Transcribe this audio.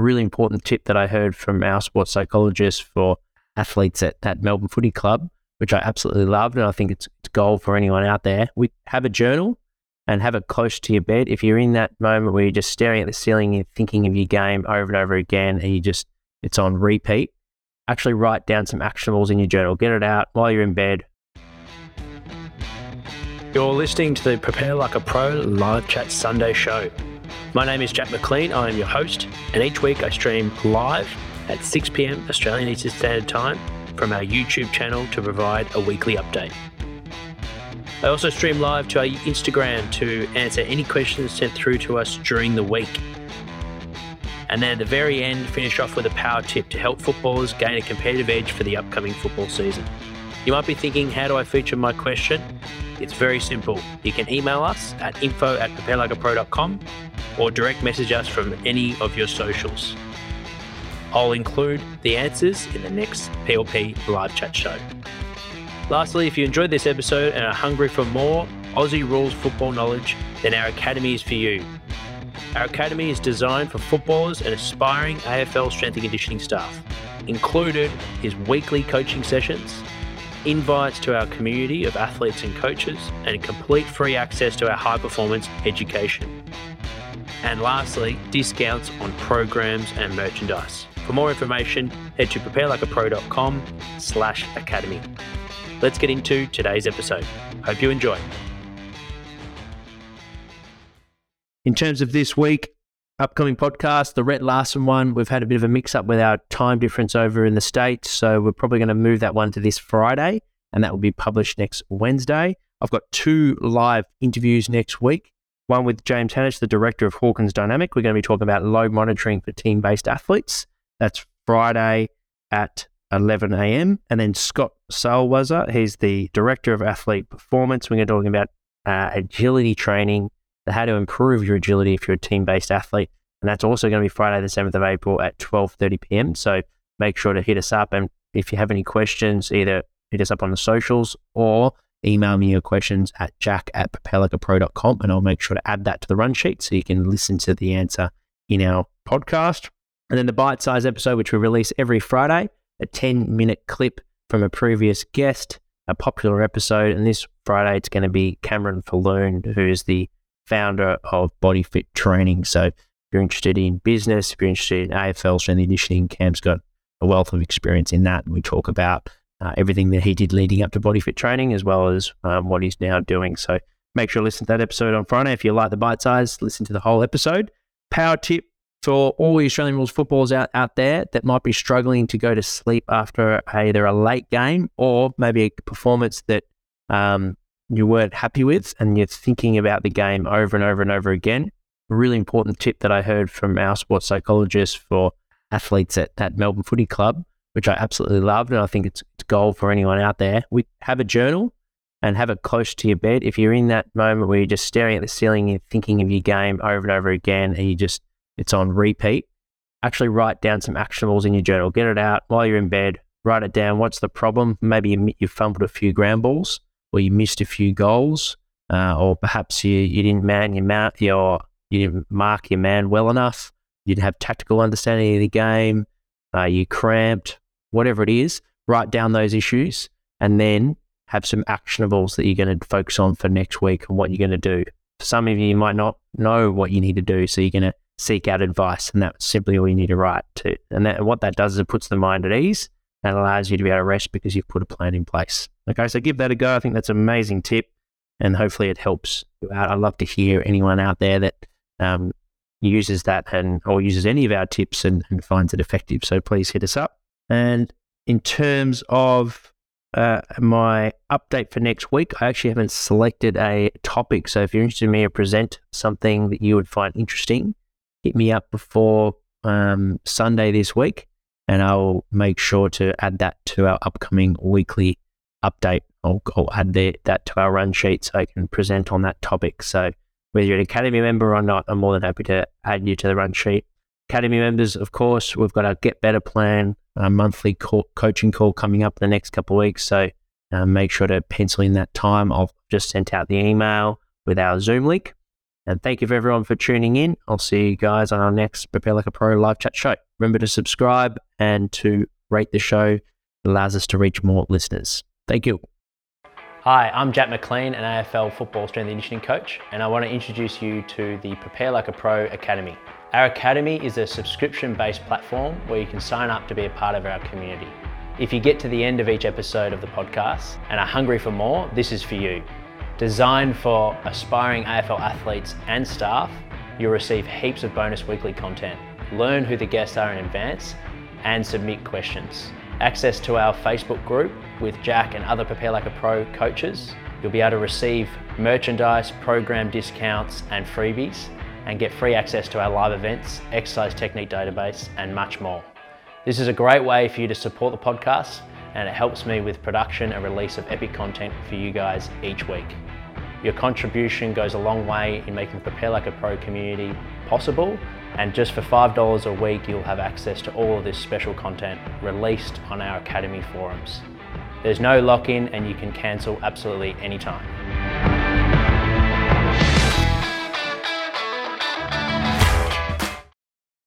really important tip that I heard from our sports psychologist for athletes at, at Melbourne Footy Club, which I absolutely loved. And I think it's, it's gold for anyone out there. We have a journal and have it close to your bed. If you're in that moment where you're just staring at the ceiling and thinking of your game over and over again and you just, it's on repeat, actually write down some actionables in your journal. Get it out while you're in bed. You're listening to the Prepare Like a Pro live chat Sunday show. My name is Jack McLean. I am your host, and each week I stream live at 6 pm Australian Eastern Standard Time from our YouTube channel to provide a weekly update. I also stream live to our Instagram to answer any questions sent through to us during the week. And then at the very end, finish off with a power tip to help footballers gain a competitive edge for the upcoming football season. You might be thinking, how do I feature my question? It's very simple. You can email us at info at preparelikeapro.com or direct message us from any of your socials. I'll include the answers in the next PLP live chat show. Lastly, if you enjoyed this episode and are hungry for more Aussie rules football knowledge, then our academy is for you. Our academy is designed for footballers and aspiring AFL strength and conditioning staff. Included is weekly coaching sessions, invites to our community of athletes and coaches, and complete free access to our high performance education. And lastly, discounts on programs and merchandise. For more information, head to preparelikeapro.com slash academy. Let's get into today's episode. Hope you enjoy. In terms of this week, upcoming podcast, the Rett Larson one, we've had a bit of a mix up with our time difference over in the States. So we're probably going to move that one to this Friday and that will be published next Wednesday. I've got two live interviews next week. One with James Hanish, the director of Hawkins Dynamic. We're going to be talking about load monitoring for team based athletes. That's Friday at 11 a.m. And then Scott Salwasser, he's the director of athlete performance. We're going to be talking about uh, agility training how to improve your agility if you're a team-based athlete. And that's also going to be Friday, the 7th of April at 12.30 p.m. So make sure to hit us up. And if you have any questions, either hit us up on the socials or email me your questions at jack at preparelikeapro.com and I'll make sure to add that to the run sheet so you can listen to the answer in our podcast. And then the bite size episode, which we release every Friday, a 10 minute clip from a previous guest, a popular episode. And this Friday, it's going to be Cameron Falloon, who is the founder of Body Fit Training. So if you're interested in business, if you're interested in AFL strength and conditioning, Cam's got a wealth of experience in that. And we talk about uh, everything that he did leading up to Body Fit Training as well as um, what he's now doing. So make sure to listen to that episode on Friday. If you like the bite size, listen to the whole episode. Power tip for all the Australian rules footballers out, out there that might be struggling to go to sleep after either a late game or maybe a performance that um, you weren't happy with and you're thinking about the game over and over and over again. A really important tip that I heard from our sports psychologist for athletes at, at Melbourne Footy Club, which I absolutely loved. And I think it's, it's gold for anyone out there. We have a journal and have it close to your bed. If you're in that moment where you're just staring at the ceiling and thinking of your game over and over again and you just, it's on repeat, actually write down some actionables in your journal. Get it out while you're in bed. Write it down. What's the problem? Maybe you, you fumbled a few ground balls or you missed a few goals, uh, or perhaps you, you didn't man your man, your you didn't mark your man well enough, you didn't have tactical understanding of the game, uh, you cramped, whatever it is, write down those issues and then have some actionables that you're going to focus on for next week and what you're going to do. For some of you, you might not know what you need to do, so you're going to seek out advice, and that's simply all you need to write to. And that, what that does is it puts the mind at ease and allows you to be able to rest because you've put a plan in place. Okay, so give that a go. I think that's an amazing tip, and hopefully it helps you out. I'd love to hear anyone out there that um, uses that and or uses any of our tips and, and, finds it effective. So please hit us up. And in terms of uh, my update for next week, I actually haven't selected a topic. So if you're interested in me to present something that you would find interesting, hit me up before um, Sunday this week and I'll make sure to add that to our upcoming weekly update. I'll, I'll add the, that to our run sheet so I can present on that topic. So whether you're an Academy member or not, I'm more than happy to add you to the run sheet. Academy members, of course, we've got our Get Better plan, a monthly co- coaching call coming up in the next couple of weeks. So uh, make sure to pencil in that time. I've just sent out the email with our Zoom link. And thank you for everyone for tuning in. I'll see you guys on our next Prepare Like a Pro live chat show. Remember to subscribe and to rate the show. It allows us to reach more listeners. Thank you. Hi, I'm Jack McLean, an AFL football strength and conditioning coach, and I want to introduce you to the Prepare Like a Pro Academy. Our academy is a subscription based platform where you can sign up to be a part of our community. If you get to the end of each episode of the podcast and are hungry for more, this is for you. Designed for aspiring AFL athletes and staff, you'll receive heaps of bonus weekly content, learn who the guests are in advance, and submit questions. Access to our Facebook group with Jack and other Prepare Like a Pro coaches. You'll be able to receive merchandise, program discounts, and freebies, and get free access to our live events, exercise technique database, and much more. This is a great way for you to support the podcast and it helps me with production and release of epic content for you guys each week. Your contribution goes a long way in making Prepare Like a Pro community possible and just for $5 a week you'll have access to all of this special content released on our Academy forums. There's no lock-in and you can cancel absolutely anytime.